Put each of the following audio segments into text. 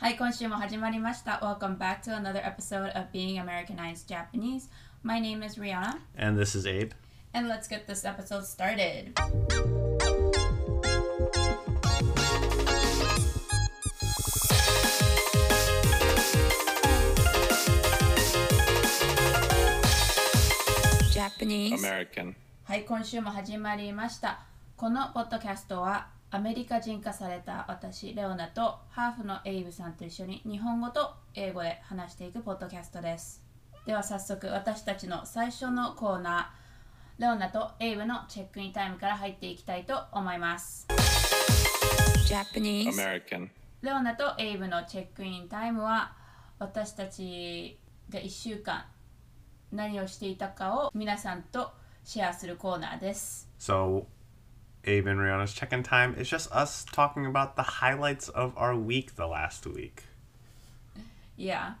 はい、今週も始まりました。Welcome back to another episode of Being Americanized Japanese. My name is Rihanna, And this is Abe. and let's get this episode started. Japanese. American. はい、今週も始まりました。このポッドキャストはアメリカ人化された私、レオナとハーフのエイブさんと一緒に日本語と英語で話していくポッドキャストです。では早速私たちの最初のコーナー、レオナとエイブのチェックインタイムから入っていきたいと思います。Japanese American. レオナとエイブのチェックインタイムは私たちが1週間何をしていたかを皆さんとシェアするコーナーです。So, Abe and Leona's check in time. It's just us talking about the highlights of our week the last week. Yeah.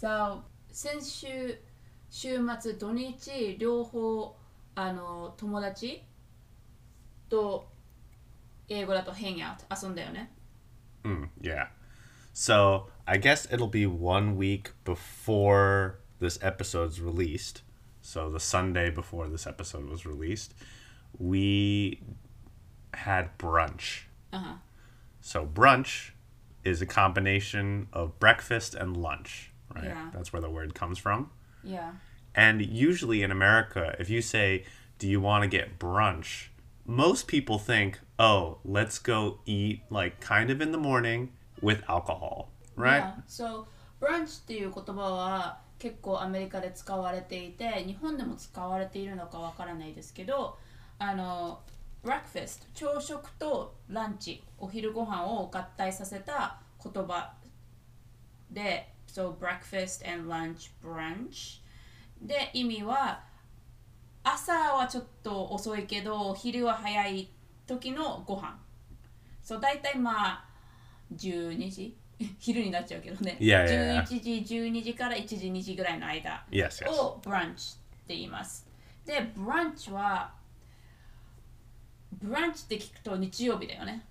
So, 先週、週末、土日、両方、あの、友達と英語だと hang out 遊んだよね。うん、yeah. Hmm, so, I guess it'll be one week before this episode's released. So, the Sunday before this episode was released we had brunch. あは So, brunch is a combination of breakfast and lunch, right? Yeah. That's where the word comes from. Yeah. And usually in America, if you say, Do you want to get brunch? Most people think, Oh, let's go eat like kind of in the morning with alcohol, right? Yeah. So, brunch っていう言葉は結構アメリカで使われていて、日本でも使われているのかわからないですけど、 あの、breakfast、朝食とランチ、お昼ご飯を合体させた言葉で、so breakfast and lunch brunch で意味は朝はちょっと遅いけど昼は早い時のご飯。そう大体まあ12時？昼になっちゃうけどね。Yeah, yeah, yeah. 11時12時から1時2時ぐらいの間.をブランチって言います。でブランチはブランチって聞くと日曜日だよね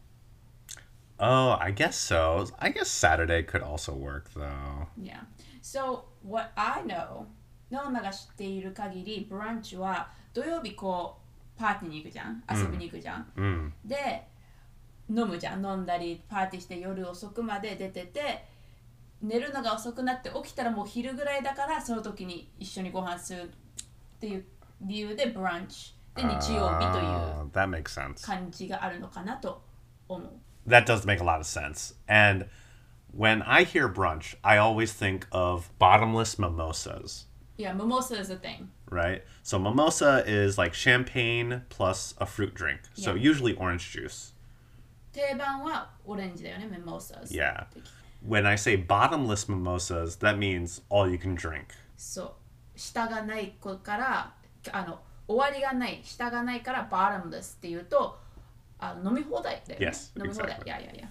Oh, I guess so. I guess Saturday could also work though. Yeah. So, what I know, ノーナが知っている限り、ブランチは土曜日こう、パーティーに行くじゃん遊びに行くじゃん、Mm. で、飲むじゃん飲んだり、パーティーして夜遅くまで出てて、寝るのが遅くなって起きたらもう昼ぐらいだから、その時に一緒にご飯するっていう理由でブランチで日曜日という Ah, that makes sense. 感じがあるのかなと思う。 That does make a lot of sense. And when I hear brunch, I always think of bottomless mimosas. Yeah, mimosa is a thing. right? So mimosa is like champagne plus a fruit drink. So Yeah. usually orange juice. 定番はオレンジだよね、mimosas。 Yeah. When I say bottomless mimosas, that means all you can drink. そう下がない子からあの 終わりがない下がないから bottomless っていうとあの飲み放題だよね Yes, 飲み放題 exactly. いやいやいや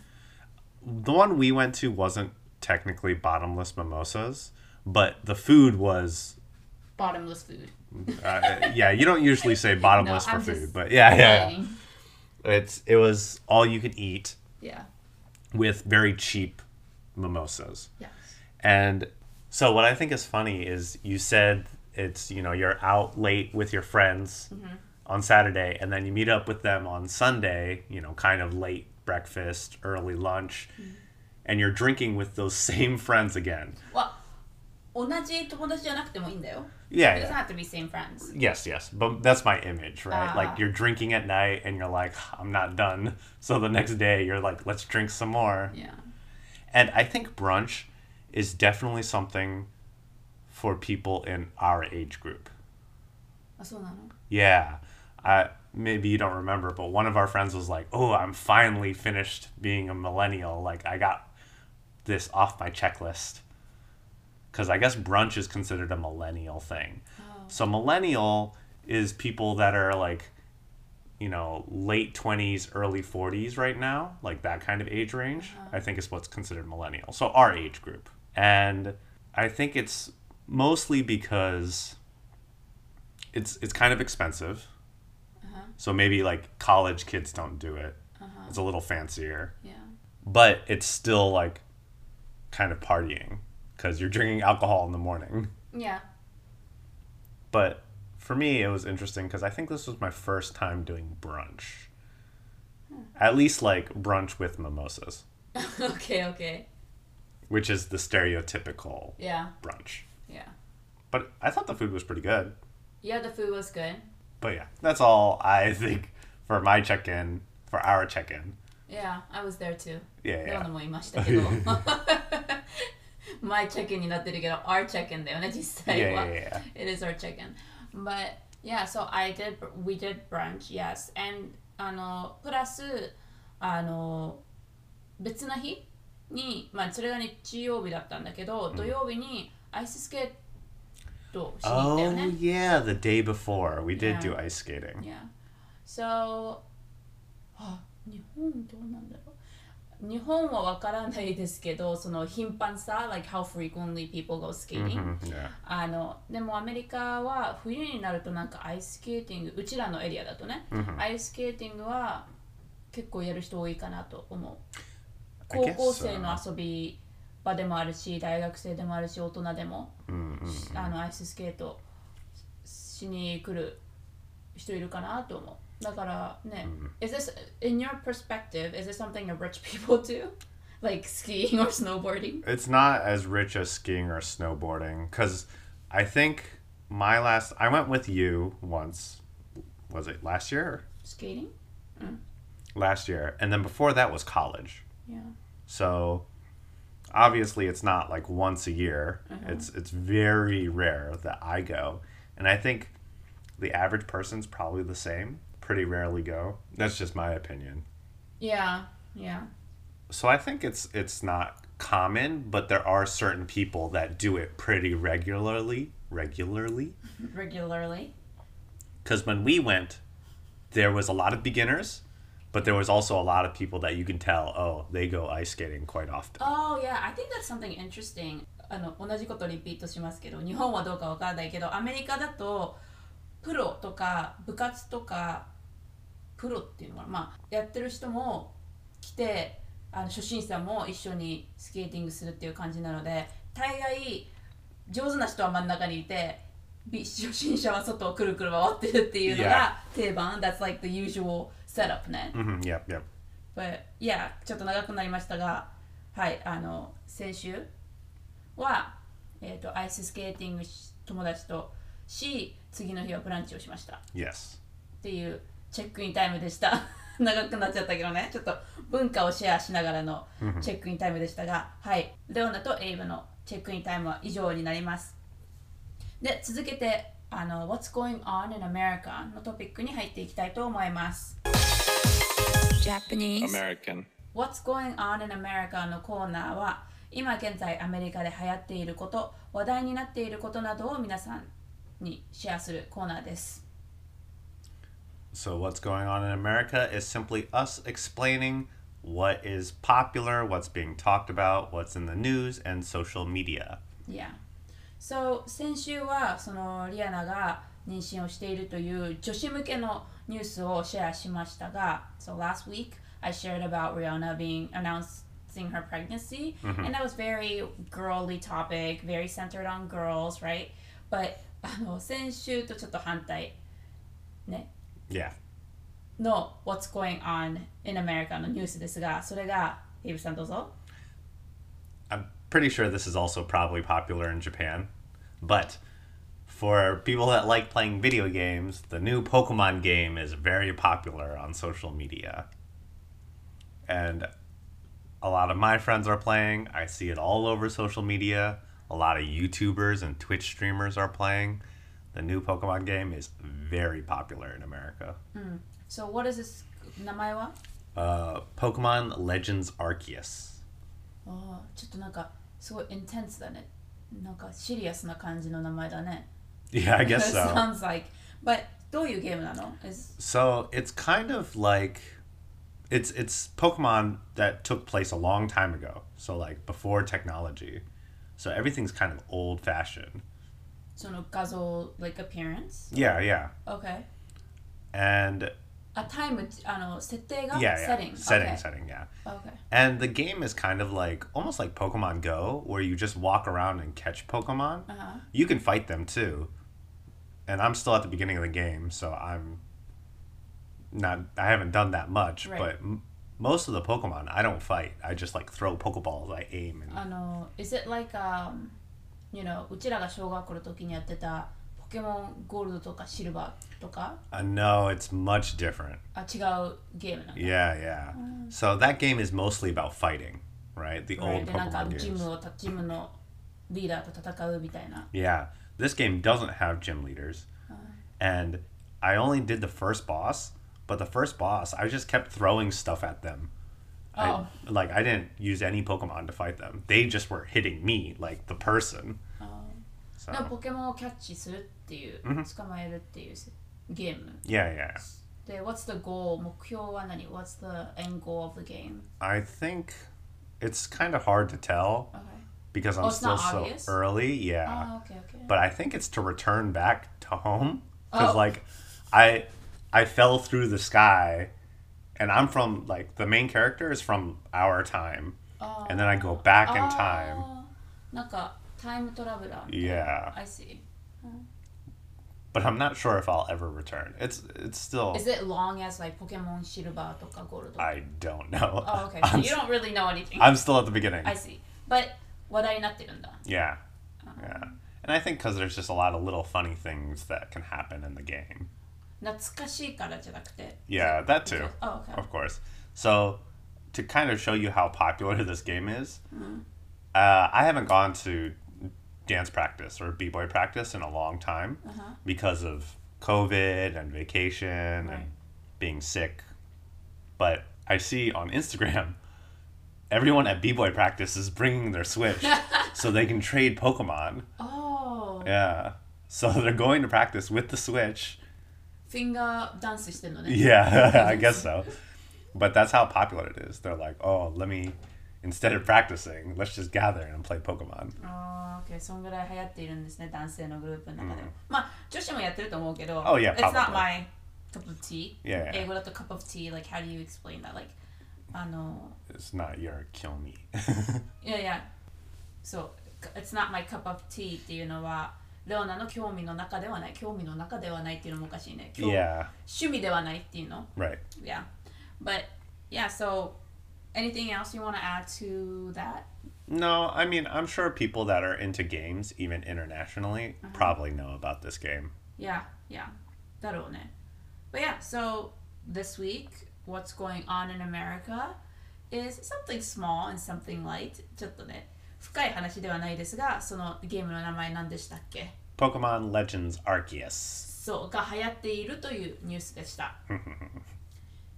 The one we went to wasn't technically bottomless mimosas, but the food was bottomless food uh, yeah, you don't usually say bottomless No, for I'm food, just but yeah, yeah. saying. It's it was all you could eat yeah with very cheap mimosas. yes And so what I think is funny is you said it's, you know, you're out late with your friends on Saturday and then you meet up with them on Sunday, you know, kind of late breakfast, early lunch, and you're drinking with those same friends again. わ同じ友達じゃなくてもいいんだよ Yeah, It doesn't yeah. have to be same friends Yes, yes. But that's my image, right? Ah. Like you're drinking at night and you're like, I'm not done. So the next day you're like, let's drink some more. yeah And I think brunch is definitely something for people in our age group. Yeah. I, maybe you don't remember, but one of our friends was like, "Oh, I'm finally finished being a millennial. Like I got this off my checklist." Cuz I guess brunch is considered a millennial thing. Oh. So millennial is people that are like you know, late 20s, early 40s right now, like that kind of age range, uh-huh. I think is what's considered millennial. So our age group. And I think it's mostly because it's it's kind of expensive. Uh-huh. So maybe like college kids don't do it. Uh-huh. It's a little fancier, yeah but it's still like kind of partying because you're drinking alcohol in the morning. Yeah. But for me, it was interesting because I think this was my first time doing brunch. At least like brunch with mimosas, okay, okay. which is the stereotypical Yeah, brunch. yeah. But I thought the food was pretty good. Yeah, the food was good. But yeah, that's all I think for my check in, for our check in. Yeah, I was there too. Yeah, レオナ yeah. もいましたけど。マイチェックインになってるけど、our check-in だよね、実 Yeah, 際は。 yeah, yeah. It is our check-in. But yeah, so I did, we did brunch, yes. And あの、プラス、あの、別の日に、まあそれが日曜日だったんだけど、土曜日に アイススケートしに行ったよ Oh ね。yeah, the day before we did Yeah. do ice skating. Yeah. So, あ日本どうなんだろう日本はわからないですけど、その頻繁さ、like how frequently people go skating、Mhm, yeah. あのでもアメリカは冬になるとなんかアイススケーティング、うちらのエリアだとね、アイススケーティングは結構やる人多いかなと思う。I 高 guess 校生 so. の遊び場でもあるし、大学生でもあるし、大人でも。 Mm-mm. あのアイススケートしに来る人いるかなと思う。だからね、is this in your perspective, is this something that rich people do? Like skiing or snowboarding? It's not as rich as skiing or snowboarding because I think my last I went with you once. Was it last year? Skating? Last year, and then before that was college. Yeah. So obviously it's not like once a year. Uh-huh. It's it's very rare that I go. And I think the average person's probably the same. Pretty rarely go. That's just my opinion. Yeah, yeah. So I think it's it's not common, but there are certain people that do it pretty regularly, regularly. Regularly. Cuz when we went, there was a lot of beginners, but there was also a lot of people that you can tell, oh, they go ice skating quite often. Oh yeah, I think that's something interesting. あの同じことリピートしますけど、日本はどうかわからないけど、アメリカだとプロとか部活とかプロっていうのかな、まあやってる人も来て、あの初心者も一緒にスケーティングするっていう感じなので、大概上手な人は真ん中にいて、び初心者は外をくるくる回ってるっていうのが定番。That's like the usual setup ね。hmm yep, yep. But yeah ちょっと長くなりましたがはいあの先週は、えー、とアイススケーティングし友達とし次の日はブランチをしましたっ Yes. ていうチェックインタイムでした 長くなっちゃったけどねちょっと文化をシェアしながらのチェックインタイムでしたがはいレオナとエイブのチェックインタイムは以上になりますで続けてあの What's going on in America のトピックに入っていきたいと思います Japanese American. What's Going On in America のコーナーは今現在アメリカで流行っていること話題になっていることなどを皆さんにシェアするコーナーです So, what's going on in America is simply us explaining what is popular, what's being talked about, what's in the news, and social media. Yeah So 先週はそのリアナが妊娠をしているという女子向けのニュースをシェアしましたが So last week I shared about Rihanna being announcing her pregnancy and that was very girly topic very centered on girls right but あの先週とちょっと反対ね Yeah. の What's Going On in America のニュースですがそれがエイブさんどうぞ I'm pretty sure this is also probably popular in Japan. But for people that like playing video games, the new Pokemon game is very popular on social media. And a lot of my friends are playing. I see it all over social media. A lot of YouTubers and Twitch streamers are playing. The new Pokemon game is very popular in America. So what is this 名前は Uh, Pokemon Legends Arceus. あーちょっとなんか すごいインテンスだねなんかシリアスな感じの名前だね Yeah, I guess so. sounds like but どういうゲームなの Is- So it's kind of like it's it's Pokemon that took place a long time ago. So like before technology. So everything's kind of old fashioned. その画像 like appearance Yeah, yeah. Okay And あ、タイム、あの、設定が Yeah, yeah. setting. Setting, Okay. setting, yeah. Okay. And the game is kind of like almost like Pokemon Go, where you just walk around and catch Pokemon. Uh-huh. You can fight them too. And I'm still at the beginning of the game, so I'm not. I haven't done that much, Right. but m- most of the Pokemon I don't fight. I just like throw Pokeballs. I aim and あの、is it like, um, you know, うちらが小学校の時にやってたポ ケモンゴールドとかシルバーとか uh, no, it's much different. あ違うゲームなんだ。 Yeah, yeah. So that game is mostly about fighting, right? The Right, old でなんか Pokemon ジ games. ムをたジムのリーダーと戦うみたいな。 Yeah, this game doesn't have gym leaders. And I only did the first boss, but the first boss, I just kept throwing stuff at them. Oh. I, like, I didn't use any Pokemon to fight them. They just were hitting me, like the person. So, でもポケモンをキャッチするっていう、捕まえるっていうゲーム。 yeah, yeah. で、What's the goal? 目標は何 ?What's the end goal of the game? I think it's kind of hard to tell Okay. because I'm Oh, it's still not so obvious? early. Yeah. Ah, okay, okay. but I think it's to return back to home because Oh. like I I fell through the sky and I'm from like the main character is from our time and then I go back in time あーなんか Time traveler. Yeah. I see. But I'm not sure if I'll ever return. It's it's still. Is it long as like Pokemon Silver or Gold? I don't know. Oh, okay. So you don't really know anything. I'm still at the beginning. I see. But what I not Yeah. Um, yeah. And I think because there's just a lot of little funny things that can happen in the game. Yeah, that too. Oh, okay. Of course. So, to kind of show you how popular this game is, mm-hmm. uh, I haven't gone to dance practice or b-boy practice in a long time uh-huh. because of covid and vacation right. and being sick. But i see on instagram everyone at b-boy practice is bringing their switch so they can trade pokemon. Oh. Yeah. So they're going to practice with the switch. Finger dance yeah i guess so. But that's how popular it is. They're like oh let me instead of practicing, let's just gather and play Pokemon. ああ、OK。そんぐらい流行っているんですね、男性のグループの中でも。まあ、女子もやってると思うけど、 Oh, yeah, It's not probably. my cup of tea. Yeah, yeah. 英語だと cup of tea, like how do you explain that? Like, あの、 It's not your kill me. いやいや、そう、It's not my cup of tea っていうのは、レオナの興味の中ではない、興味の中ではないっていうのもおかしいね。興 yeah, 趣味ではないっていうの。 right. Yeah. But yeah, so anything else you want to add to that? No, I mean, I'm sure people that are into games, even internationally, probably know about this game. Yeah, yeah. だろうね。But yeah, so this week, what's going on in America is something small and something light. ちょっとね、深い話ではないですが、そのゲームの名前何でしたっけ Pokemon Legends Arceus. そう、が流行っているというニュースでした。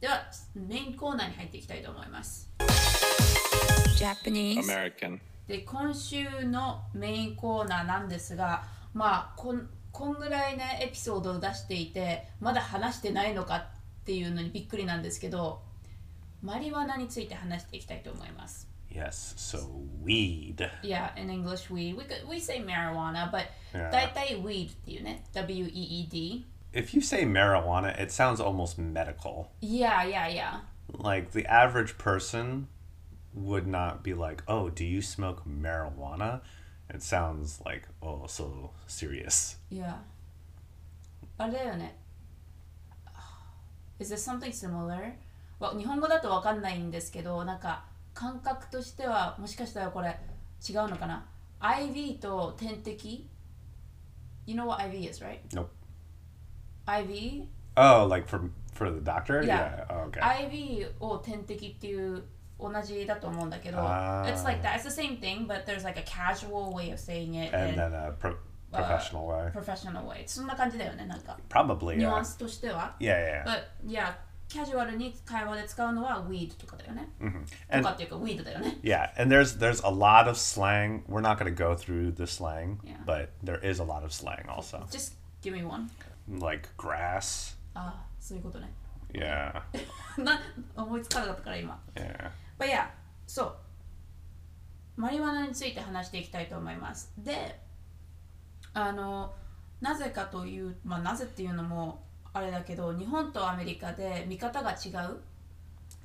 では、メインコーナーに入っていきたいと思います。Japanese American. で今週のメインコーナーなんですがまあこんこんぐらいねエピソードを出していてまだ話してないのかっていうのにびっくりなんですけどマリワナについて話していきたいと思います Yes, so weed. Yeah, in English weed. We, could, we say marijuana, but Yeah. 大体 weed っていうね W-E-E-D If you say marijuana, it sounds almost medical. Yeah, yeah, yeah Like the average person would not be like, "Oh, do you smoke marijuana?" It sounds like, "Oh, so serious." Yeah あれだよね Is there something similar? わ日本語だとわかんないんですけどなんか感覚としてはもしかしたらこれ違うのかな IV と点滴 You know what IV is, right? Nope. IV? Oh, like for for the doctor? Yeah. Oh, okay. IV を点滴っていう同じだと思うんだけどあー It's like that. It's the same thing, but there's like a casual way of saying it and and then a pro- professional way. professional way. そんな感じだよね、なんか。 Probably. ニュア Yeah. ンスとしては。 Yeah, yeah. But yeah, キャジュアルに会話で使うのは weed とかだよね。 And とかっていうか weed だよね。 yeah, and there's there's a lot of slang. We're not going to go through the slang, Yeah. but there is a lot of slang also. Just give me one. Like grass. ああ、そういうことね。Yeah. な思いつかなかったから今。Yeah. But yeah, そう。マリワナについて話していきたいと思います。で、あの、なぜかという、まあなぜっていうのもあれだけど日本とアメリカで見方が違う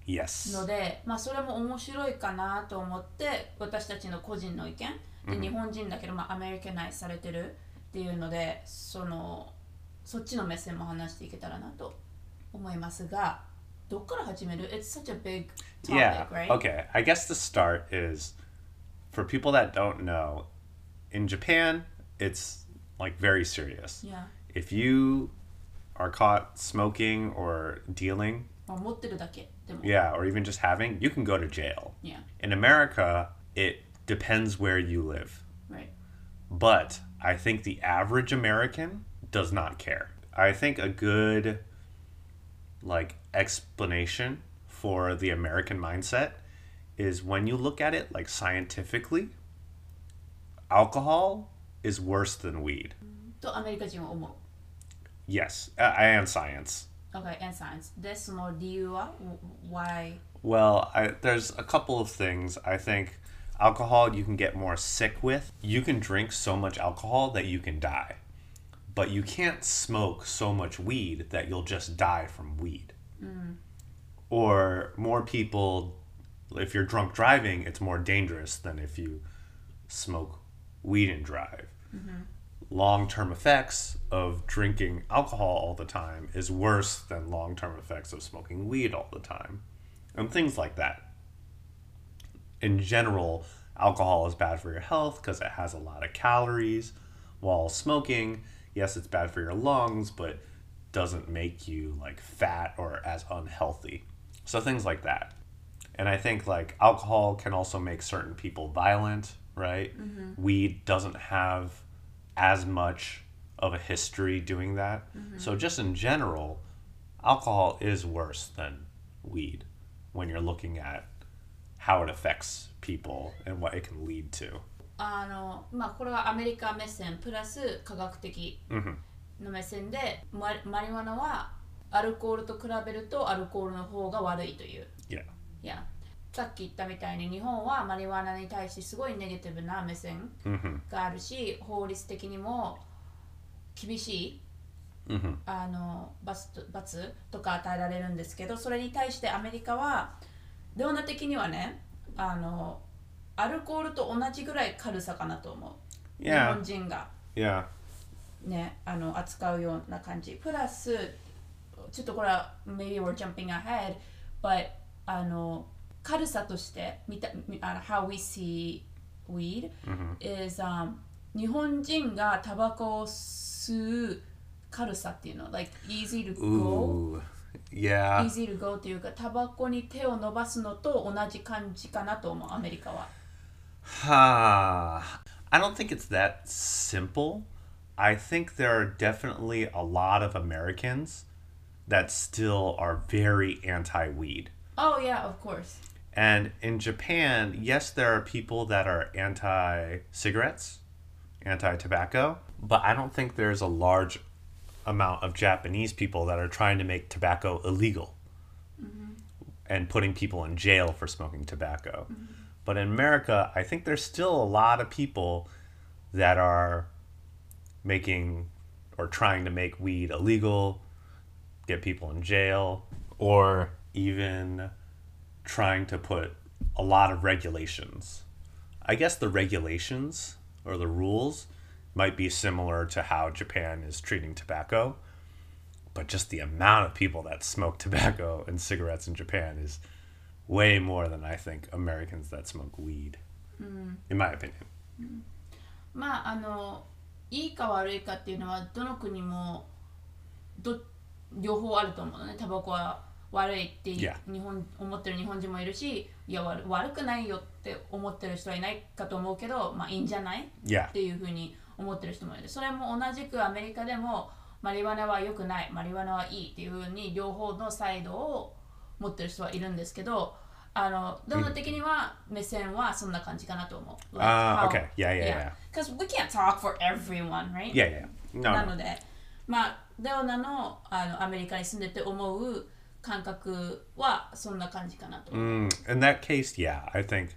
Yes. ので、まあ、それも面白いかなと思って私たちの個人の意見で、日本人だけど、まあ、アメリカナイズされてるっていうのでそのそっちの目線も話していけたらなと思いますがどっから始める ?It's such a big topic, Yeah. right? Okay. I guess the start is for people that don't know, in Japan, it's like very serious. Yeah. If you are caught smoking or dealing, まあ、持ってるだけでも。 yeah, or even just having, you can go to jail. Yeah. In America, it depends where you live. Right. But I think the average American does not care. I think a good like explanation for the American mindset is when you look at it like scientifically, alcohol is worse than weed. とアメリカ人は思う。 Yes, uh, and science. Okay, and science. で、その理由は Why? Well, I, there's a couple of things. I think alcohol you can get more sick with. You can drink so much alcohol that you can die. But you can't smoke so much weed that you'll just die from weed. Mm. Or more people, if you're drunk driving, it's more dangerous than if you smoke weed and drive. Mm-hmm. Long term effects of drinking alcohol all the time is worse than long term effects of smoking weed all the time and things like that. In general, alcohol is bad for your health because it has a lot of calories, while smoking, yes, it's bad for your lungs, but doesn't make you like fat or as unhealthy. So things like that. And I think like alcohol can also make certain people violent, right? Mm-hmm. Weed doesn't have as much of a history doing that. Mm-hmm. So just in general, alcohol is worse than weed when you're looking at how it affects people and what it can lead to. あの、まあ、これはアメリカ目線プラス科学的 Mhm. の目線で、ママリワナはアルコールと比べるとアルコールの方が悪いという。Yeah. いや、さっき言ったみたいに日本はマリワナに対してすごいネガティブな目線 Mhm. があるし、法律的にも厳しい Mhm. あの罰と罰とか与えられるんですけどそれに対してアメリカはレオナ的にはねあのアルコールと同じぐらい軽さかなと思う、Yeah. 日本人が Yeah. ねあの扱うような感じプラスちょっとこれは maybe we're jumping ahead but あの軽さとして見たみあの how we see weed is、um, 日本人がタバコを吸う軽さっていうの like easy to go Ooh. Yeah. easy to go っていうかタバコに手を伸ばすのと同じ感じかなと思うアメリカは Ah, I don't think it's that simple. I think there are definitely a lot of Americans that still are very anti weed. Oh yeah of course And in Japan, yes, there are people that are anti cigarettes, anti tobacco, but I don't think there's a large amount of Japanese people that are trying to make tobacco illegal mm-hmm. and putting people in jail for smoking tobacco. Mm-hmm. But in America, I think there's still a lot of people that are making or trying to make weed illegal, get people in jail, or even trying to put a lot of regulations. I guess the regulations or the rules might be similar to how Japan is treating tobacco, but just the amount of people that smoke tobacco and cigarettes in Japan is way more than I think Americans that smoke weed, in my opinion. まああのいいか悪いかっていうのはどの国もど両方あると思うのねタバコは悪いって.日本思ってる日本人もいるしいや悪悪くないよって思ってる人はいないかと思うけどまあいいんじゃない？っていうふうに思ってる人もいるそれも同じくアメリカでもマリワナは良くないマリワナはいいっていうふうに両方のサイドを持ってる人はいるんですけどあのどの的には目線はそんな感じかなと思う。Ah, how- okay. Yeah, yeah, yeah. Because we can't talk for everyone, right? Yeah, yeah. No, な.ので、まあ、レオナのあのアメリカに住んでて思う感覚はそんな感じかなと。Mm, in that case, yeah, I think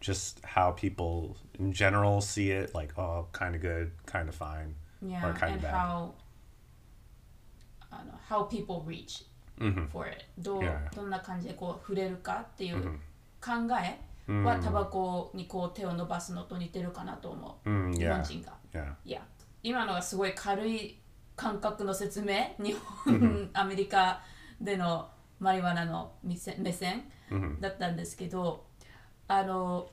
just how people in general see it, like, oh, kind of good, kind of fine, Yeah, or kind of bad. how あの how people reach Mhm. For it どう.どんな感じでこう触れるかっていう Mhm. 考えはタバコにこう手を伸ばすのと似てるかなと思う、Mm, 日.本人が。Yeah. いや今のがすごい軽い感覚の説明日本、アメリカでのマリワナの目線目線 Mhm. だったんですけどあの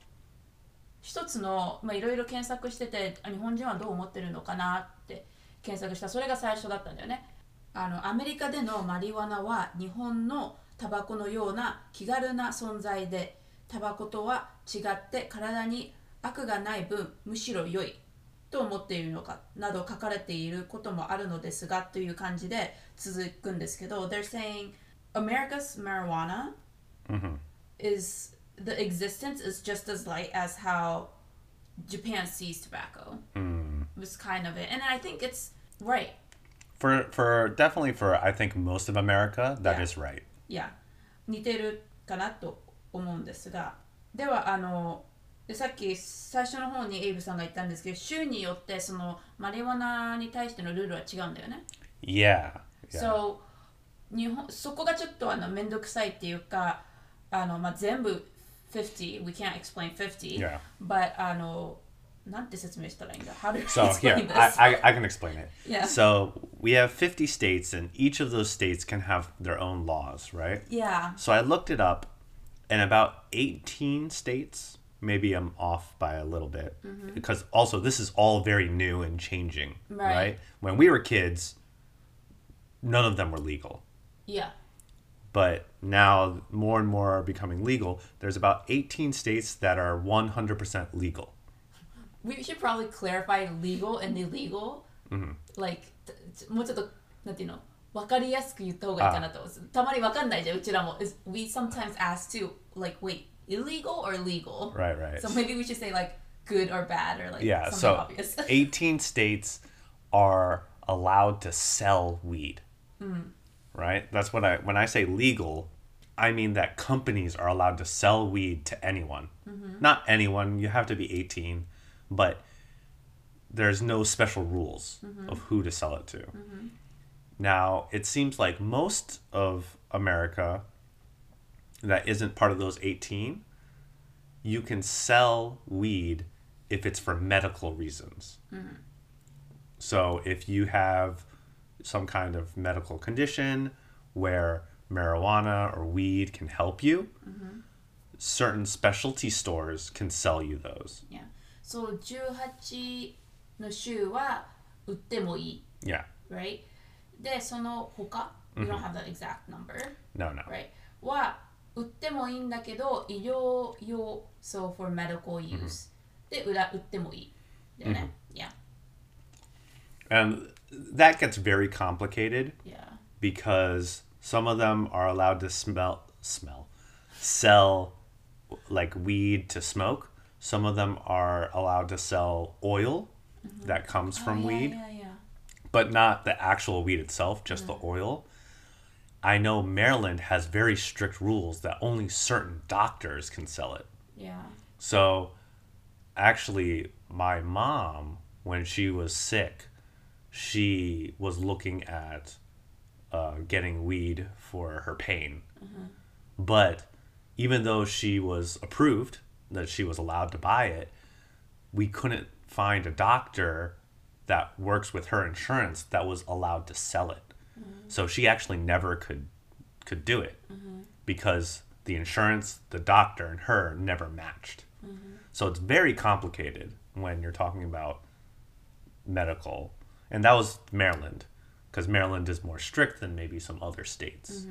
一つのまあいろいろ検索しててあ日本人はどう思ってるのかなって検索したそれが最初だったんだよねあのアメリカでのマリワナは日本のタバコのような気軽な存在でタバコとは違って体に悪がない分むしろ良いと思っているのかなど書かれていることもあるのですがという感じで続くんですけど They're saying America's marijuana Mhm. is the existence is just as light as how Japan sees tobacco. Mm. Was kind of it, and I think it's right. For for definitely for I think most of America that Yeah. is right. いや似てるかなと思うんですがではあのでさっき最初の方にエイブさんが言ったんですけど州によってそのマリワナに対してのルールは違うんだよね。Yeah. yeah. So 日本そこがちょっとあの面倒くさいっていうかあの、まあ、全部50 we can't explain 50 Yeah. but あのなんて説明したらいいんだ How do So I here, explain this? I, I, I can explain it. Yeah. So we have 50 states, and each of those states can have their own laws, right? yeah So I looked it up, and about 18 states, maybe I'm off by a little bit, mm-hmm. because also this is all very new and changing, Right. right? When we were kids, none of them were legal. yeah But now more and more are becoming legal. There's about 18 states that are 100% legal. we should probably clarify legal and illegal mm-hmm. like t- t- もうちょっとなんていうのわかりやすく言った方がいいかなとたまにわかんないじゃんうちらも Is- we sometimes ask too like wait illegal or legal Right, right. so maybe we should say like good or bad or like Yeah, something so obvious 18 states are allowed to sell weed. Right? That's what I when I say legal, I mean that companies are allowed to sell weed to anyone. Not anyone, you have to be 18, but there's no special rules of mm-hmm. who to sell it to. Mm-hmm. Now, it seems like most of America that isn't part of those 18 you can sell weed if it's for medical reasons. Mm-hmm. So if you have some kind of medical condition where marijuana or weed can help you, certain specialty stores can sell you those. Yeah. そう18の州は売ってもいい Yeah. right でその他 we don't have the exact number No, no. right は売ってもいいんだけど医療用 so for medical use、で売ら売ってもいいだよね、yeah And that gets very complicated yeah because some of them are allowed to smell smell sell like weed to smoke. Some of them are allowed to sell oil Mm-hmm. that comes oh, from oh, yeah, weed. yeah, yeah. but not the actual weed itself, just the mm. oil. I know Maryland has very strict rules that only certain doctors can sell it. yeah So, actually, my mom, when she was sick, she was looking at uh, getting weed for her pain. Mm-hmm. But even though she was approved, that she was allowed to buy it, we couldn't find a doctor that works with her insurance that was allowed to sell it. Mm-hmm. So she actually never could could do it mm-hmm. because the insurance, the doctor, and her never matched. Mm-hmm. So it's very complicated when you're talking about medical. And that was Maryland because Maryland is more strict than maybe some other states.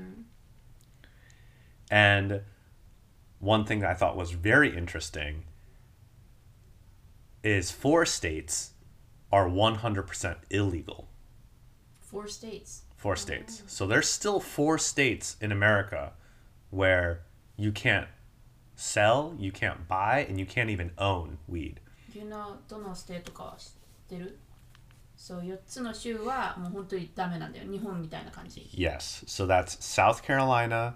And one thing I thought was very interesting is four states are 100% illegal. four states Four states. So there's still four states in America where you can't sell, you can't buy, and you can't even own weed. Do you know どのステートかは知ってるそう4つの州はもう本当にダメなんだよ日本みたいな感じ Yes. So that's South Carolina,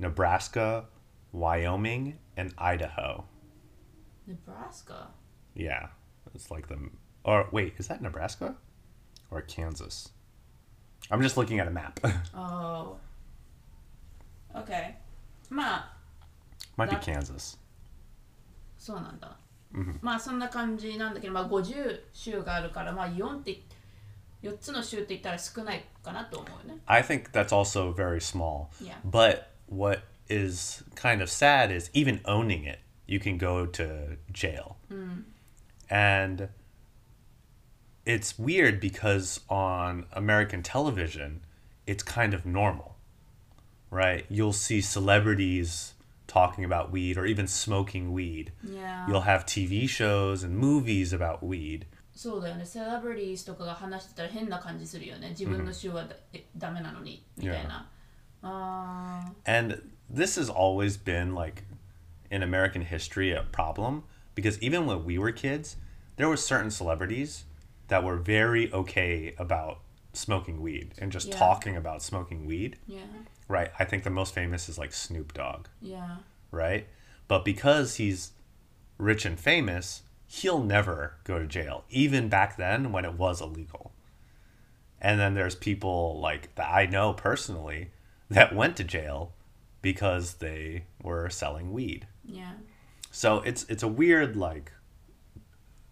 Nebraska, Wyoming, and Idaho. Nebraska Yeah. It's like the. Or wait, is that Nebraska? Or Kansas? I'm just looking at a map. Oh. Okay. まあ Might be That- Kansas. そうなんだ。 Mhm. まあそんな感じなんだけど、まあ50州があるから、まあ4って、4つの州って言ったら少ないかなと思うよね。 I think that's also very small. Yeah. But what is kind of sad is even owning it, you can go to jail. And it's weird because on American television, it's kind of normal, right? You'll see celebrities talking about weed or even smoking weed. Yeah. You'll have TV shows and movies about weed. そうだよね。セレブリティとかが話してたら変な感じするよね。自分の州はだ、えダメなのに、みたいな。ああ。 And this has always been like in American history a problem because even when we were kids, there were certain celebrities that were very okay about smoking weed and just Yeah. talking about smoking weed. Yeah. Right. I think the most famous is like Snoop Dogg, Yeah. right? But because he's rich and famous, he'll never go to jail, even back then when it was illegal. And then there's people like that I know personally that went to jail because they were selling weed. Yeah. So it's it's a weird like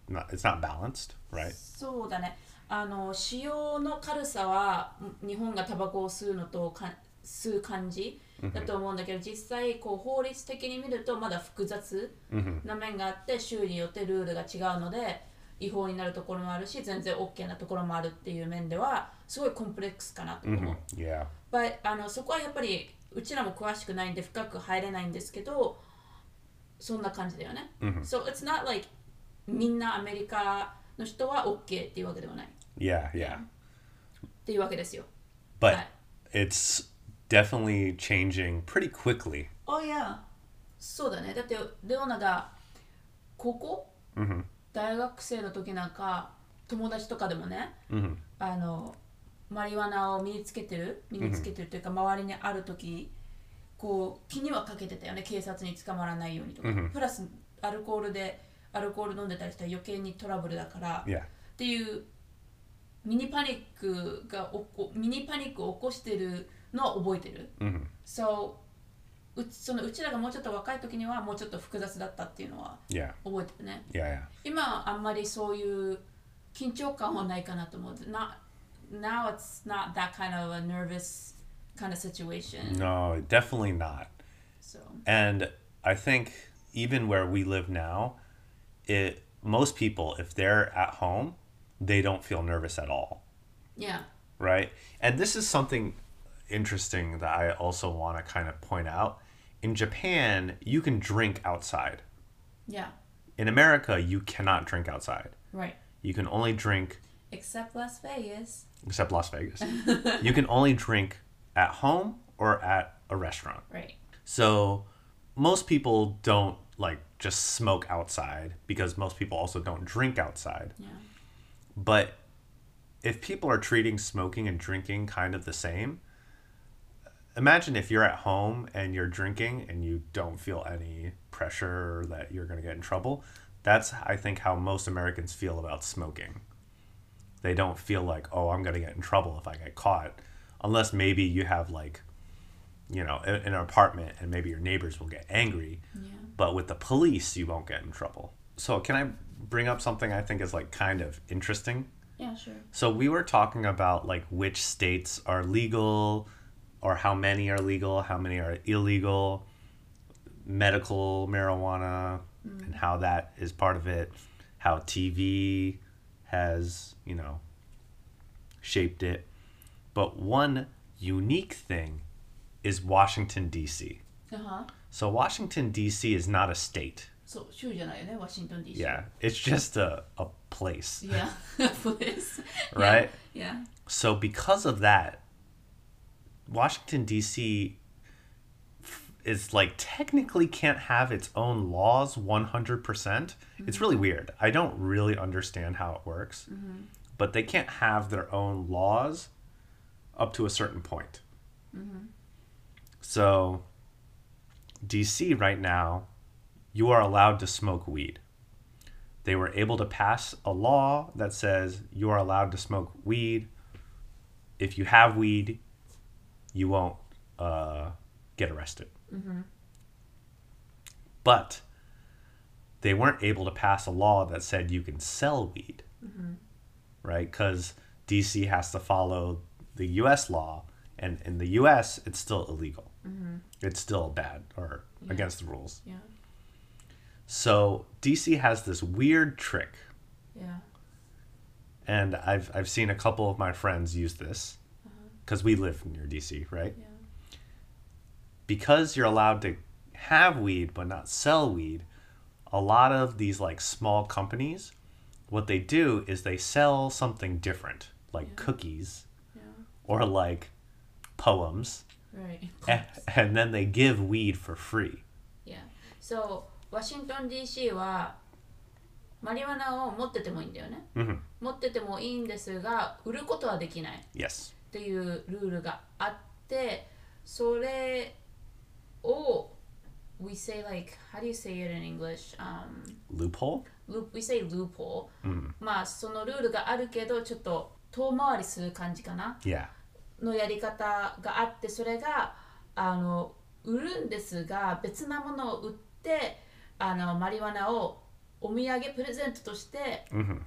not, it's not balanced, right? そうだね。あの使用の軽さはん日本がタバコを吸うのとか吸う感じだと思うんだけど、実際こう法律的に見るとまだ複雑な面があって州によってルールが違うので違法になるところもあるし全然 OK なところもあるっていう面ではすごいコンプレックスかなと思う。Yeah. But あのそこはやっぱりうちらも詳しくないんで深く入れないんですけどそんな感じだよね。So it's not like みんなアメリカの人は OK っていうわけではないっ Yeah, yeah. ていうわけですよ。But it's definitely changing pretty quickly. あいやそうだね。だってレオナが高校、大学生の時なんか友達とかでもね、あのマリワナを身につけてる身につけてるというか、周りにある時こう気にはかけてたよね警察に捕まらないようにとか、プラスアルコールでアルコール飲んでたりしたら余計にトラブルだから、Yeah. っていうミニパニックがおこミニパニックを起こしてるのは覚えてる？そううちそのうちらがもうちょっと若い時にはもうちょっと複雑だったっていうのは.覚えてるね。今はあんまりそういう緊張感はないかなと思う。Not, now it's not that kind of a nervous kind of situation. No, definitely not. So, And I think even where we live now, it most people if they're at home, they don't feel nervous at all, yeah. right? And this is something interesting that I also want to kind of point out. In Japan, you can drink outside. Yeah. In America, you cannot drink outside. Right. You can only drink Except Las Vegas. except Las Vegas. you can only drink at home or at a restaurant. Right. So most people don't like just smoke outside because most people also don't drink outside. Yeah. But if people are treating smoking and drinking kind of the same, imagine if you're at home and you're drinking and you don't feel any pressure that you're going to get in trouble. That's, I think, how most Americans feel about smoking. They don't feel like, oh, I'm going to get in trouble if I get caught. Unless maybe you have, like, you know, in, in an apartment and maybe your neighbors will get angry. Yeah. But with the police, you won't get in trouble. So, can I bring up something I think is, like, kind of interesting? Yeah, sure. So we were talking about like which states are legal or how many are legal, how many are illegal, medical marijuana mm. and how that is part of it, how TV has, you know, shaped it. But one unique thing is Washington D.C. Uh-huh. So Washington D.C. is not a state. そう、州じゃないよね、ワシントン DC。 Yeah, it's just a, a place. Yeah. Please. Right? Yeah. So because of that, Washington D.C. f- is like technically can't have its own laws 100%. percent It's really weird. I don't really understand how it works. But they can't have their own laws up to a certain point. Mm-hmm. So DC right now, you are allowed to smoke weed. They were able to pass a law that says you are allowed to smoke weed if you have weed, you won't uh, get arrested. Mm-hmm. But they weren't able to pass a law that said you can sell weed, mm-hmm. right? Because DC has to follow the U.S. law, and in the U.S. it's still illegal. Mm-hmm. It's still bad or against the rules. Yeah. So DC has this weird trick, Yeah. and I've I've seen a couple of my friends use this uh-huh. because we live near DC, right? Yeah. Because you're allowed to have weed but not sell weed, a lot of these like small companies, what they do is they sell something different, like Yeah. cookies Yeah. Or like poems, Right. a- and then they give weed for free. Yeah. So ワシントン DC はマリワナを持っててもいいんだよね。hmm 持っててもいいんですが売ることはできない Yes. っていうルールがあってそれを we say like how do you say it in English um Loophole. loop we say loophole うんまあそのルールがあるけどちょっと遠回りする感じかな Yeah. のやり方があってそれがあの売るんですが別なものを売ってあのマリワナをお土産プレゼントとして hmm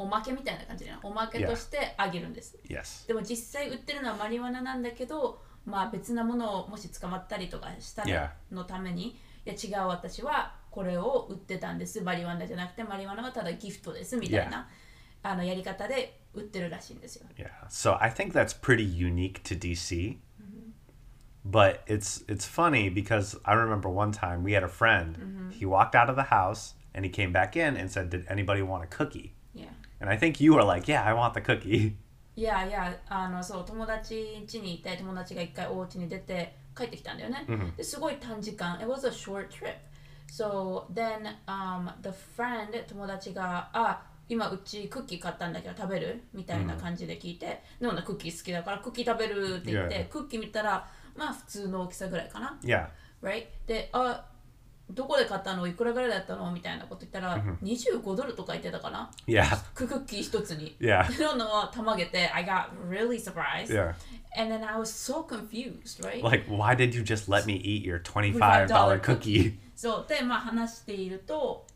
おまけみたいな感じでおまけとしてあげるんです、Yes. でも実際売ってるのはマリワナなんだけどまあ別なものをもし捕まったりとかしたら Yeah. のためにいや違う私はこれを売ってたんです。マリワナじゃなくてマリワナはただギフトですみたいな、あのやり方で売ってるらしいんですよ Yeah. So I think that's pretty unique to DC. But it's it's funny because I remember one time we had a friend. He walked out of the house and he came back in and said, "Did anybody want a cookie?" いや And I think you were like, "Yeah, I want the cookie." いやいやあのそう友達家にいて友達が一回お家に出て帰ってきたんだよね、ですごい短時間 It was a short trip so then、um, the friend 友達があ今うちクッキー買ったんだけど食べるみたいな感じで聞いて、でもなクッキー好きだからクッキー食べるって言って.クッキー見たらまあ普通の大きさぐらいかな？Yeah. right? で、あ、どこで買ったの？いくらぐらいだったの？みたいなこと言ったら、25ドルとか言ってたかな？Yeah. クッキー一つに。Yeah. っていうのをたまげて、I got really surprised. Yeah. And then I was so confused, right? Like, why did you just let me eat your $25 $25 cookie? そうで、まあ話していると、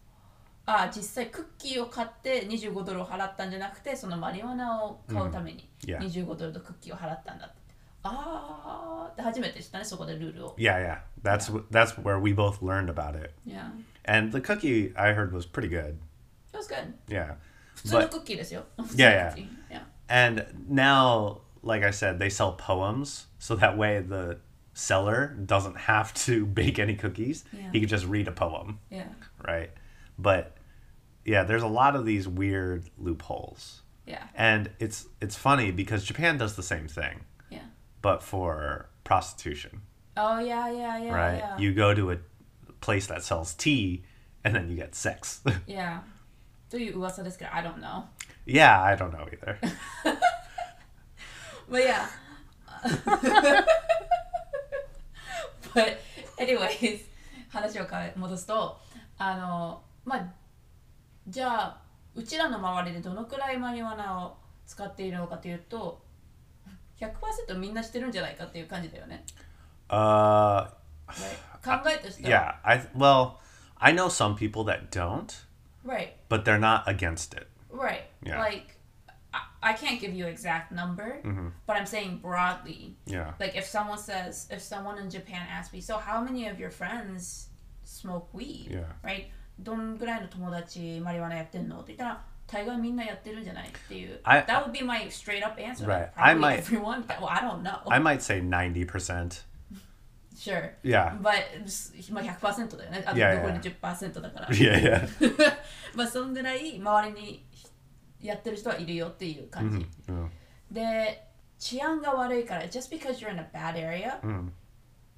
あ実際クッキーを買って25ドルを払ったんじゃなくて、そのマリワナを買うために Yeah. 25ドルとクッキーを払ったんだって。あーで初めて知ったね、そこでルールを。 Yeah, yeah. That's wh- that's where we both learned about it. Yeah. And the cookie I heard was pretty good. It was good. Yeah. 普通の But クッキーですよ。 Yeah, yeah. yeah. And now, like I said, they sell poems, so that way the seller doesn't have to bake any cookies. Yeah. He could just read a poem, Yeah. right? But yeah, there's a lot of these weird loopholes. Yeah. And it's it's funny because Japan does the same thing, Yeah. but for prostitution, Oh, yeah, yeah, yeah. right? Yeah. You go to a place that sells tea and then you get sex. yeah. という噂ですけど、I don't know. yeah, I don't know either. But yeah. But anyways 話を変え戻すとあの まあじゃあうちらの周りでどのくらいマリワナを使っているのかというと100%みんなしてるんじゃないかっていう感じだよね。 Uh, Right? 考えとしては。 yeah, I well, I know some people that don't, Right. but they're not against it. Right. Yeah. Like I, I can't give you exact number, but I'm saying broadly. Yeah. Like if someone says, if someone in Japan asks me, so how many of your friends smoke weed? Yeah. Right? どんぐらいの友達マリワナやってんのって言ったら、大概みんなやってるんじゃないっていう。I- that would be my straight up answer. Right. I might- everyone. Well, I don't know. I might say 90%. sure. Yeah. But まあ100%だよね。あと残.り10%だから。Yeah, yeah. まあそんぐらい周りにやってる人はいるよっていう感じ。Mm. で治安が悪いから just because you're in a bad area、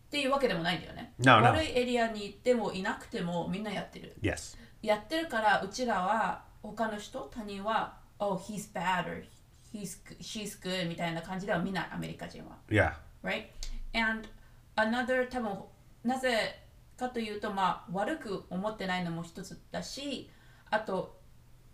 っていうわけでもないんだよね。No, no. 悪いエリアに行ってもいなくてもみんなやってる。Yes. やってるからうちらは他の人他人は Oh he's bad or he's she's good みたいな感じでは見ないアメリカ人は。Yeah. right? And another 多分なぜかというとまあ悪く思ってないのも一つだしあと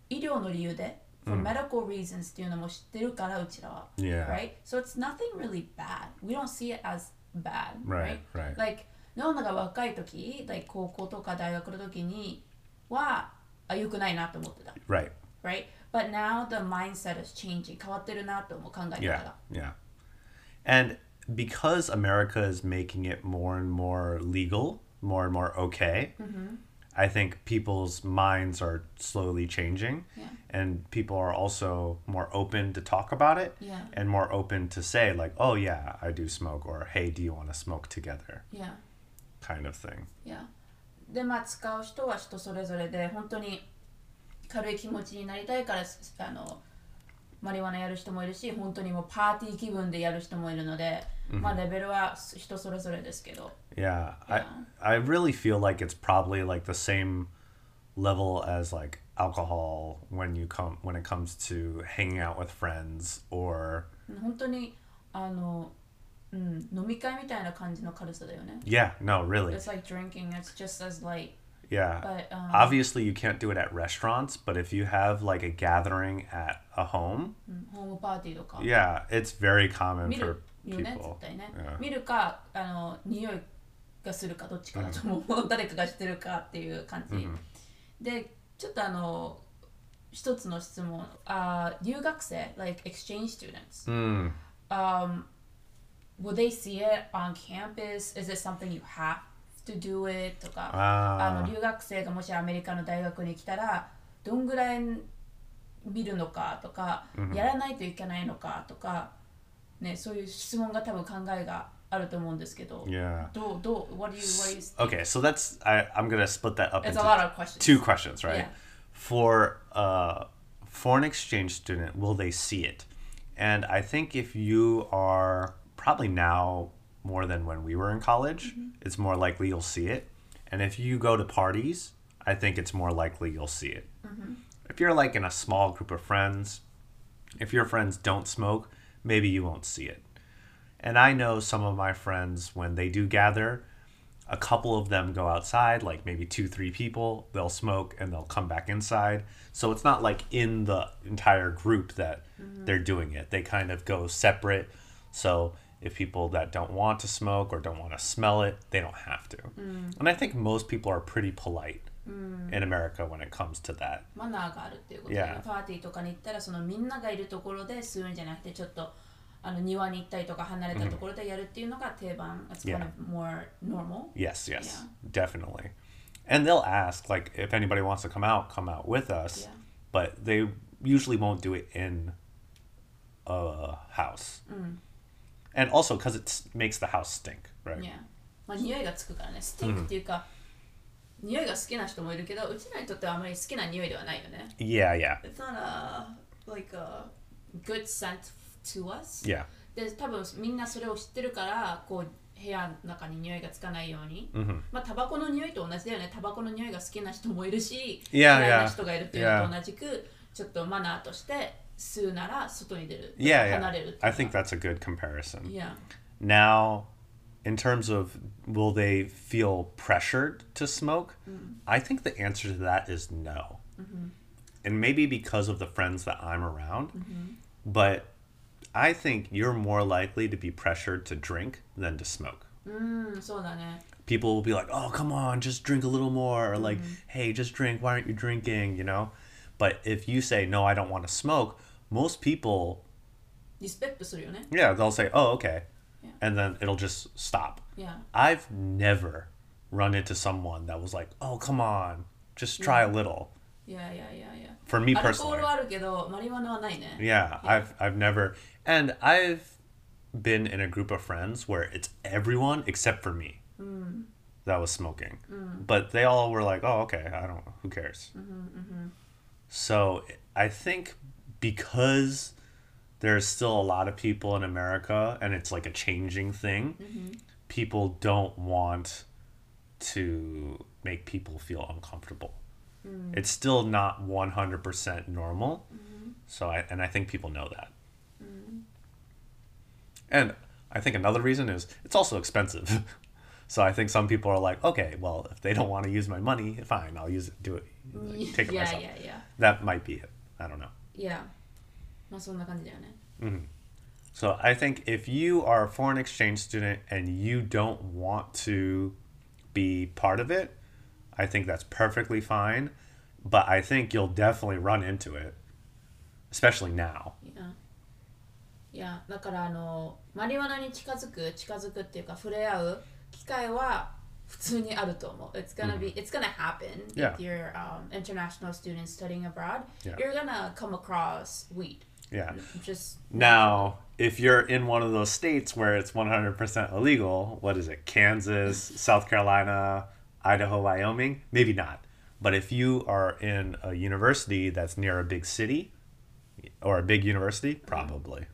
医療の理由で for medical reasons っていうのも知ってるからうちらは Yeah. right? So it's nothing really bad we don't see it as bad Right, right. like ノーナが若い時 like 高校とか大学の時にはあ良くないなと思ってた Right. right but now the mindset is changing 変わってるなと思う考え方 Yeah. が Yeah. And because America is making it more and more legal, more and more okay, I think people's minds are slowly changing. Yeah. And people are also more open to talk about it Yeah. and more open to say, like, oh, yeah, I do smoke, or hey, do you want to smoke together? yeah kind of thing. Yeah. でまあ使う人は人それぞれで本当に軽い気持ちになりたいからすあの マリワナやる人もいるし本当にもうパーティー気分でやる人もいるので、まあレベルは人それぞれですけど Yeah, Yeah. I I really feel like it's probably like the same level as like alcohol when you come when it comes to hanging out with friends or 本当にあの、うん、飲み会みたいな感じの軽さだよね yeah, no, really. It's like drinking, it's just as light Yeah. But um, obviously, you can't do it at restaurants. But if you have like a gathering at a home, mm, home party yeah, it's very common for people. Yeah. 見るかあの匂いがするかどっちかだと思う。Mm. 誰かがしてるかっていう感じ。Mm. で、ちょっとあの一つの質問。あ、uh, 留学生 exchange students、mm. um, will they see it on campus? Is it something you have to do it とかあの Ah. 留学生がもしアメリカの大学に来たらどんぐらい見るのかとか、やらないといけないのかとか、ね、そういう質問が多分考えがあると思うんですけど、Yeah. どうどう what do you what do you Okay, so that's I I'm to split that up It's into a lot of questions. two questions, right? Yeah. For a foreign exchange student, will they see it? And I think if you are probably now more than when we were in college, mm-hmm. it's more likely you'll see it. And if you go to parties, I think it's more likely you'll see it. Mm-hmm. If you're like in a small group of friends, if your friends don't smoke, maybe you won't see it. And I know some of my friends, when they do gather, a couple of them go outside, like maybe two, three people, they'll smoke and they'll come back inside. So it's not like in the entire group that mm-hmm. they're doing it. They kind of go separate. So if people that don't want to smoke or don't want to smell it, they don't have to. And I think most people are pretty polite in America when it comes to that. マナーがあるっていうことで、ね Yeah. パーティーとかに行ったらそのみんながいるところで吸うんじゃなくてちょっとあの庭に行ったりとか離れたところでやるっていうのが定番。It's kind Yeah. of more normal. Yes, yes, Yeah. definitely. And they'll ask, like, if anybody wants to come out, come out with us. Yeah. But they usually won't do it in a house. Mm. And also because it makes the house stink, right? Yeah. まあ匂いがつくからね。スティンクっていうか、匂いが好きな人もいるけど、うちらにとってはあまり好きな匂いではないよね。Yeah, yeah, It's not a like a good scent to us. yeah. で多分みんなそれを知ってるからこう部屋の中に匂いがつかないように、Mm-hmm. まあタバコの匂いと同じだよねタバコの匂いが好きな人もいるし嫌いな.人がいるっていうのと同じくちょっとマナーとして 吸うなら外に出る Yeah, 離 yeah. れるっていう I think that's a good comparison. yeah Now, in terms of will they feel pressured to smoke? I think the answer to that is no. And maybe because of the friends that I'm around, but I think you're more likely to be pressured to drink than to smoke. うんそうだね People will be like, oh, come on, just drink a little more. Or like, hey, just drink. Why aren't you drinking? You know? But if you say no, I don't want to smoke, most people. Yeah, they'll say, "Oh, okay," yeah. and then it'll just stop. Yeah. I've never run into someone that was like, "Oh, come on, just try yeah. a little." Yeah, yeah, yeah, yeah. For me personally. Yeah, yeah, I've I've never, and I've been in a group of friends where it's everyone except for me. Mm. That was smoking, mm. but they all were like, "Oh, okay, I don't. Who cares?" Mm-hmm, mm-hmm. So I think because there's still a lot of people in America and it's like a changing thing, mm-hmm. people don't want to make people feel uncomfortable. Mm. It's still not 100% normal. Mm-hmm. So I and I think people know that. Mm. And I think another reason is it's also expensive. so I think some people are like, okay, well, if they don't want to use my money, fine, I'll use it, do it, like, take it yeah myself. yeah yeah That might be it. I don't know. いやまあそんな感じだよね So I think if you are a foreign exchange student and you don't want to be part of it, I think that's perfectly fine. But I think you'll definitely run into it, especially now. いやいやだからあのマリワナに近づく近づくっていうか触れ合う 機会は普通にあると思う It's gonna be it's gonna happen Yeah. if you're um, international student studying abroad Yeah. you're gonna come across weed Yeah. just Now, if you're in one of those states where it's 100% illegal, what is it? Kansas, South Carolina, Idaho, Wyoming? Maybe not. But if you are in a university that's near a big city or a big university, probably.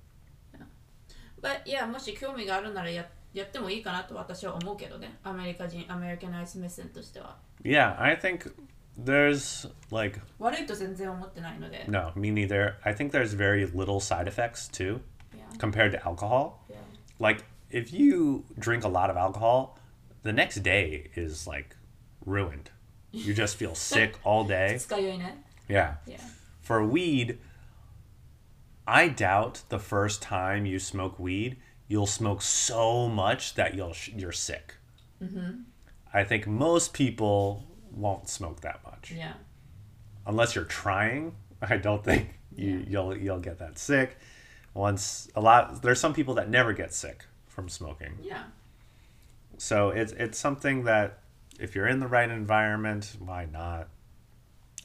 But yeah もし興味があるならや やってもいいかなと私は思うけどねアメリカ人アメリカナイズ目線としては Yeah, I think there's like 悪いと全然思ってないので no, me neither. I think there's very little side effects too Yeah. compared to alcohol. Yeah. Like if you drink a lot of alcohol, the next day is like ruined. You just feel sick all day. 使いよいね Yeah. Yeah For weed, I doubt the first time you smoke weed, you'll smoke so much that you'll sh- you're sick. I think most people won't smoke that much Yeah unless you're trying. I don't think you you'll you'll get that sick. Once a lot there's some people that never get sick from smoking. Yeah So it's it's something that if you're in the right environment, why not?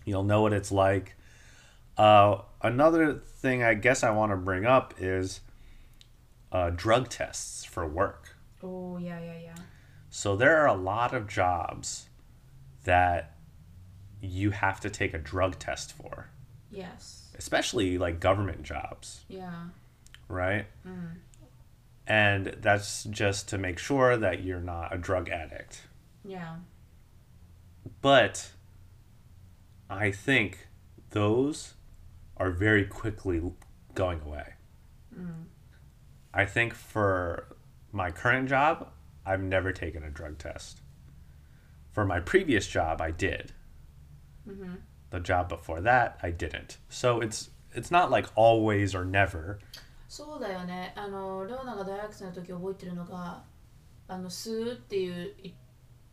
You'll know what it's like. Uh, another thing I guess I want to bring up is uh, drug tests for work. Oh yeah yeah yeah So there are a lot of jobs that you have to take a drug test for, Yes especially like government jobs, Yeah right? And that's just to make sure that you're not a drug addict. Yeah But I think those are very quickly going away. I think for my current job, I've never taken a drug test. For my previous job, I did. The job before that, I didn't. So it's it's not like always or never. そうだよねあのレオナが大学生の時覚えてるのがあの吸うっていうい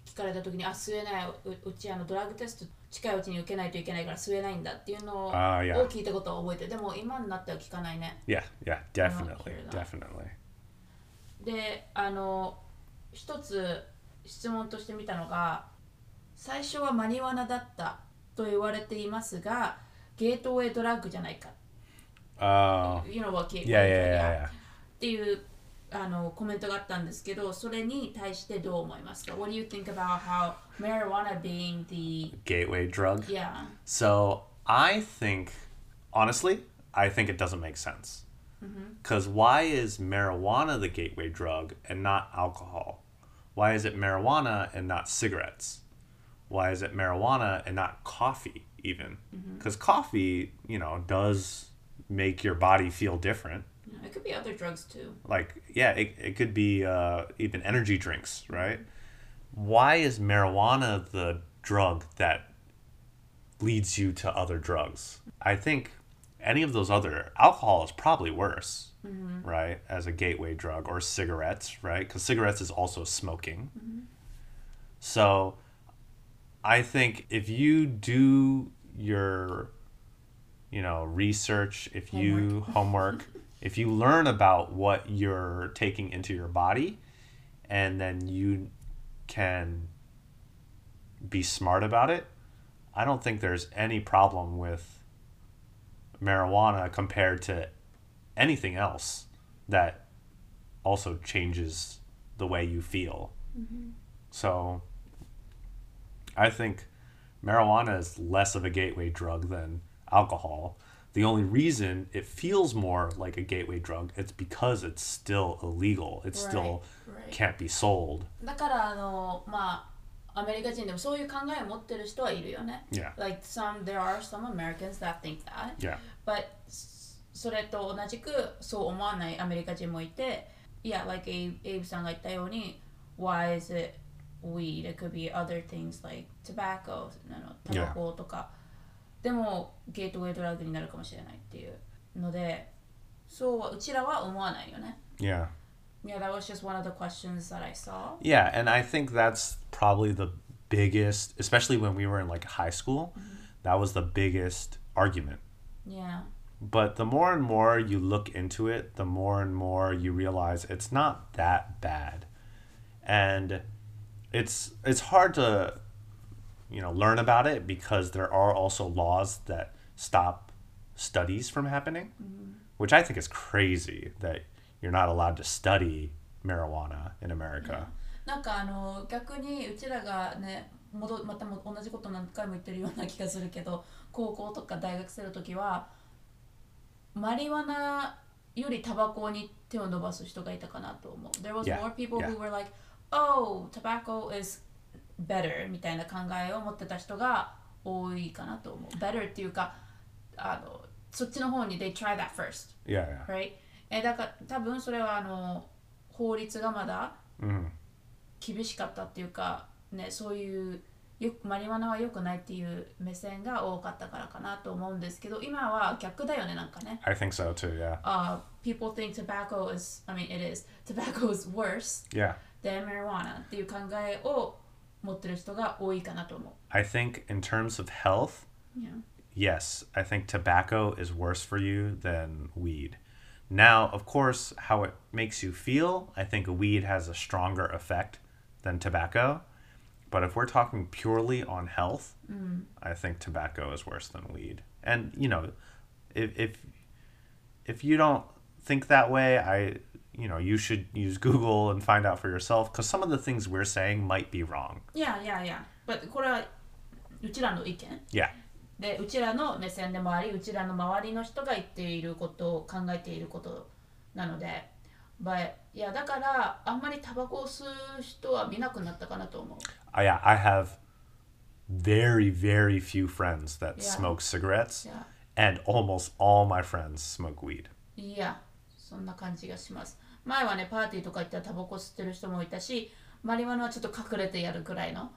聞かれた時にあ吸えないううちあのドラッグテスト 近いうちに受けないといけないから吸えないんだっていうのをあーいやを聞いたことを覚えてる。でも今になっては聞かないね。Yeah, yeah, definitely, sure that. definitely. であの一つ質問としてみたのが最初はマリワナだったと言われていますがゲートウェイドラッグじゃないか。Uh, You know what gateway yeah, yeah, is, yeah, yeah. っていうあのコメントがあったんですけどそれに対してどう思いますか What do you think about how marijuana being the Gateway drug. yeah So I think, honestly, I think it doesn't make sense. Because why is marijuana the gateway drug and not alcohol? Why is it marijuana and not cigarettes? Why is it marijuana and not coffee, even? Because coffee, you know, does make your body feel different. it could be other drugs too Like, yeah, it, it could be uh, even energy drinks, right? Why is marijuana the drug that leads you to other drugs? I think any of those other alcohol is probably worse, right? As a gateway drug or cigarettes, right? Because cigarettes is also smoking. So I think if you do your, you know, research, if you homework, if you learn about what you're taking into your body, and then you can be smart about it, I don't think there's any problem with marijuana compared to anything else that also changes the way you feel. Mm-hmm. So I think marijuana is less of a gateway drug than alcohol. The only reason it feels more like a gateway drug it's because it's still illegal. It still right. can't be sold. だからあのまあアメリカ人でもそういう考えを持ってる人はいるよね Yeah. Like some there are some Americans that think that Yeah. But それと同じくそう思わないアメリカ人もいて、Yeah, like Abe, Abe さんが言ったように、Why is it weed? It could be other things like tobacco, あのタバコとか。 でもゲートウェイドラッグになるかもしれないっていうのでそうはうちらは思わないよね Yeah. Yeah, that was just one of the questions that I saw. Yeah, and I think that's probably the biggest, especially when we were in like high school, that was the biggest argument. Yeah. But the more and more you look into it, the more and more you realize it's not that bad. And it's it's hard to you know learn about it because there are also laws that stop studies from happening, which I think is crazy that you're not allowed to study marijuana in America. なんかあの逆にうちらがね戻またも同じこと何回も言ってるような気がするけど高校とか大学生の時はマリワナよりタバコに手を伸ばす人がいたかなと思う。There was Yeah, more people yeah. who were like, oh, tobacco is better みたいな考えを持ってた人が多いかなと思う。better っていうかあのそっちの方に they try that first, Yeah, yeah. right? えだから多分それはあの法律がまだ Mhm. 厳しかったっていうか、ね、そういうよマリワナは良くないっていう目線が多かったからかなと思うんですけど今は逆だよねなんかね。I think so too, yeah. Uh, people think tobacco is, I mean it is, tobacco is worse Yeah. than marijuana っていう考えを 持ってる人が多いかなと思 I think in terms of health, う。Yeah. yes, I think tobacco is worse for you than weed. Now, of course, how it makes you feel, I think weed has a stronger effect than tobacco. But if we're talking purely on health, I think tobacco is worse than weed. And you know, if if if you don't think that way, I you know you should use Google and find out for yourself because some of the things we're saying might be wrong. Yeah, yeah, yeah. But これはうちらの意見 Yeah, でうちらの目線でもありうちらの周りの人が言っていることを考えていることなので、But いやだからあんまりタバコを吸う人は見なくなったかなと思う。 I, yeah, I have very, very few friends that Yeah. smoke cigarettes, Yeah. and almost all my friends smoke weed. いや、 そんな感じがします。前はね、パーティーとか行ったらタバコ吸ってる人もいたし、マリワナはちょっと隠れてやるくらいの、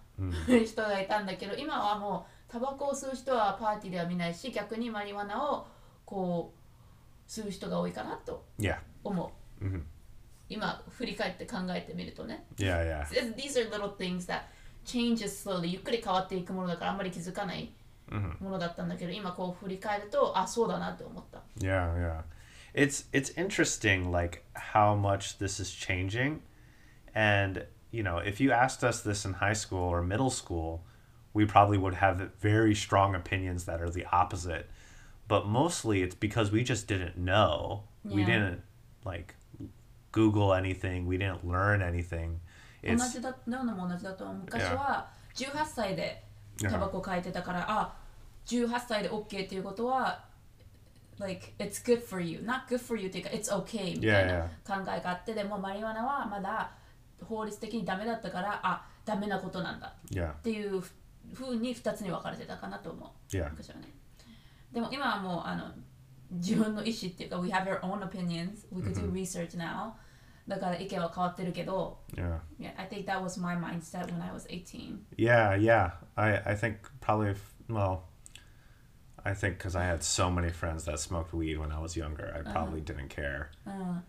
人がいたんだけど、今はもうタバコを吸う人はパーティーでは見ないし、逆にマリワナをこう吸う人が多いかなと Yeah, 思う。今振り返って考えてみるとね。yeah, yeah, These are little things that changes slowly ゆっくり変わっていくものだからあんまり気づかないものだったんだけど、今こう振り返ると、あ、そうだなって思った。yeah, yeah. It's it's interesting, like how much this is changing, and you know, if you asked us this in high school or middle school, we probably would have very strong opinions that are the opposite. But mostly, it's because we just didn't know. We Yeah. didn't like Google anything. We didn't learn anything. 同 It's じだなのも同じだと思う昔は18歳でタバコを変えてたから、あ18歳で OK っていうことは like it's good for you not good for you っていうか it's okay みたいな考えがあってでもマリワナはまだ法律的にダメだったからあダメなことなんだっていうふうに2つに分かれてたかなと思う yeah. 昔はねでも今はもうあの自分の意思っていうか we have our own opinions we could do research now だから意見は変わってるけど Yeah. Yeah, I think that was my mindset when I was 18. Yeah, yeah. I, I think probably, if, well, I think because I had so many friends that smoked weed when I was younger, I probably uh-huh. didn't care. Uh-huh.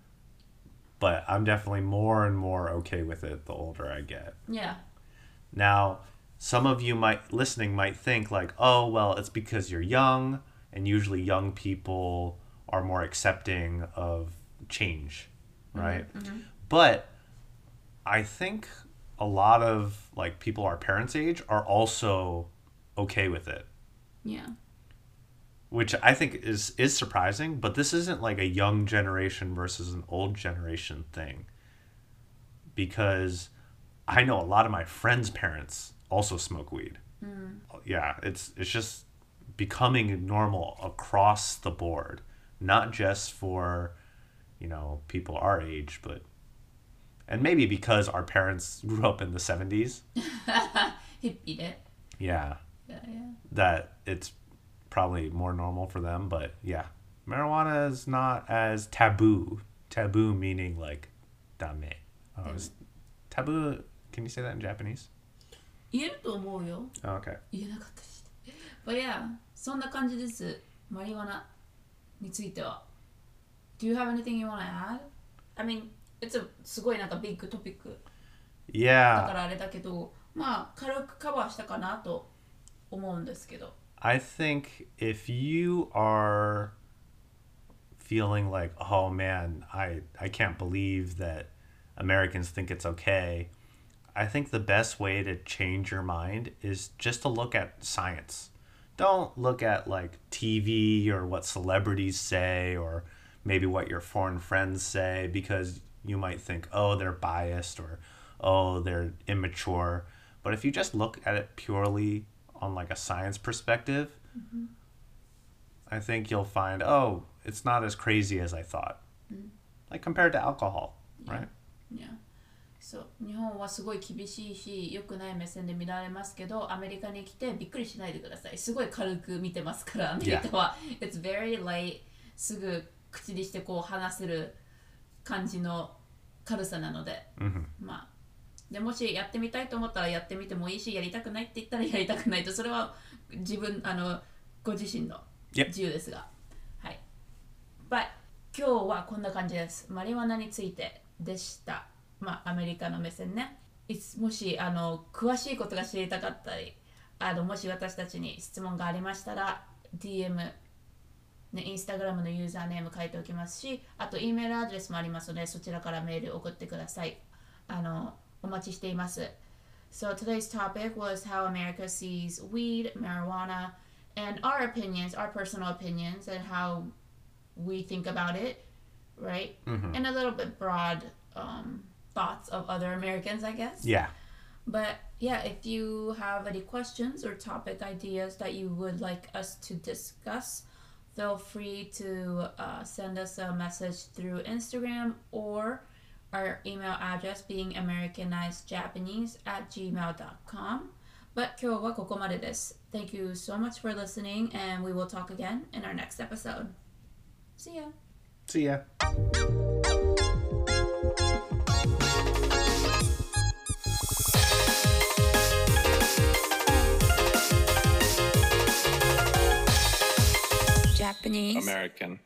But I'm definitely more and more okay with it the older I get. Yeah. Now, some of you might listening might think like, "Oh, well, it's because you're young and usually young people are more accepting of change." Mm-hmm, right? Mm-hmm. But I think a lot of like people our parents' age are also okay with it, Yeah which I think is is surprising, but this isn't like a young generation versus an old generation thing. Because I know a lot of my friends' parents also smoke weed. Mm. Yeah, it's it's just becoming normal across the board, not just for, you know, people our age, but and maybe because our parents grew up in the 70s. he beat it. Yeah. Yeah, yeah. That it's probably more normal for them, but yeah. Marijuana is not as taboo. Taboo meaning like dame. Oh, is taboo can you say that in Japanese? 言えると思うよ。 Oh, okay. 言えなかったりして。But yeah, そんな感じですマリワナについては Do you have anything you want to add? I mean it's a すごいなんかビッグトピックだか Yeah, らあれだけどまあ軽くカバーしたかなと思うんですけど I think if you are feeling like, oh man, I, I can't believe that Americans think it's okay, I think the best way to change your mind is just to look at science. Don't look at like TV or what celebrities say or maybe what your foreign friends say because you might think, oh, they're biased or oh, they're immature. But if you just look at it purely on like a science perspective, I think you'll find, oh, it's not as crazy as I thought. Like compared to alcohol, right? いやそう日本はすごい厳しいし良くない目線で見られますけどアメリカに来てびっくりしないでくださいすごい軽く見てますからアメリカは、It's very light すぐ口にしてこう話せる感じの軽さなので、まあでもしやってみたいと思ったらやってみてもいいしやりたくないって言ったら やりたくないとそれは自分あのご自身の.自由ですが。はい。But 今日はこんな感じです。マリワナについてでした。まあアメリカの目線ね。いつもしあの詳しいことが知りたかったりあのもし私たちに質問がありましたら DM ね、インスタグラムのユーザーネーム書いておきますし、あと、E メールアドレスもありますので、そちらからメール送ってください。あの、お待ちしています。So today's topic was how America sees weed, marijuana, and our opinions, our personal opinions, and how we think about it, right? And a little bit broad um, thoughts of other Americans, I guess. Yeah. But yeah, if you have any questions or topic ideas that you would like us to discuss, feel free to uh, send us a message through Instagram or our email address being americanizedjapanese at gmail.com. But kyo wa koko made desu. Thank you so much for listening, and we will talk again in our next episode. See ya. See ya. Japanese. American.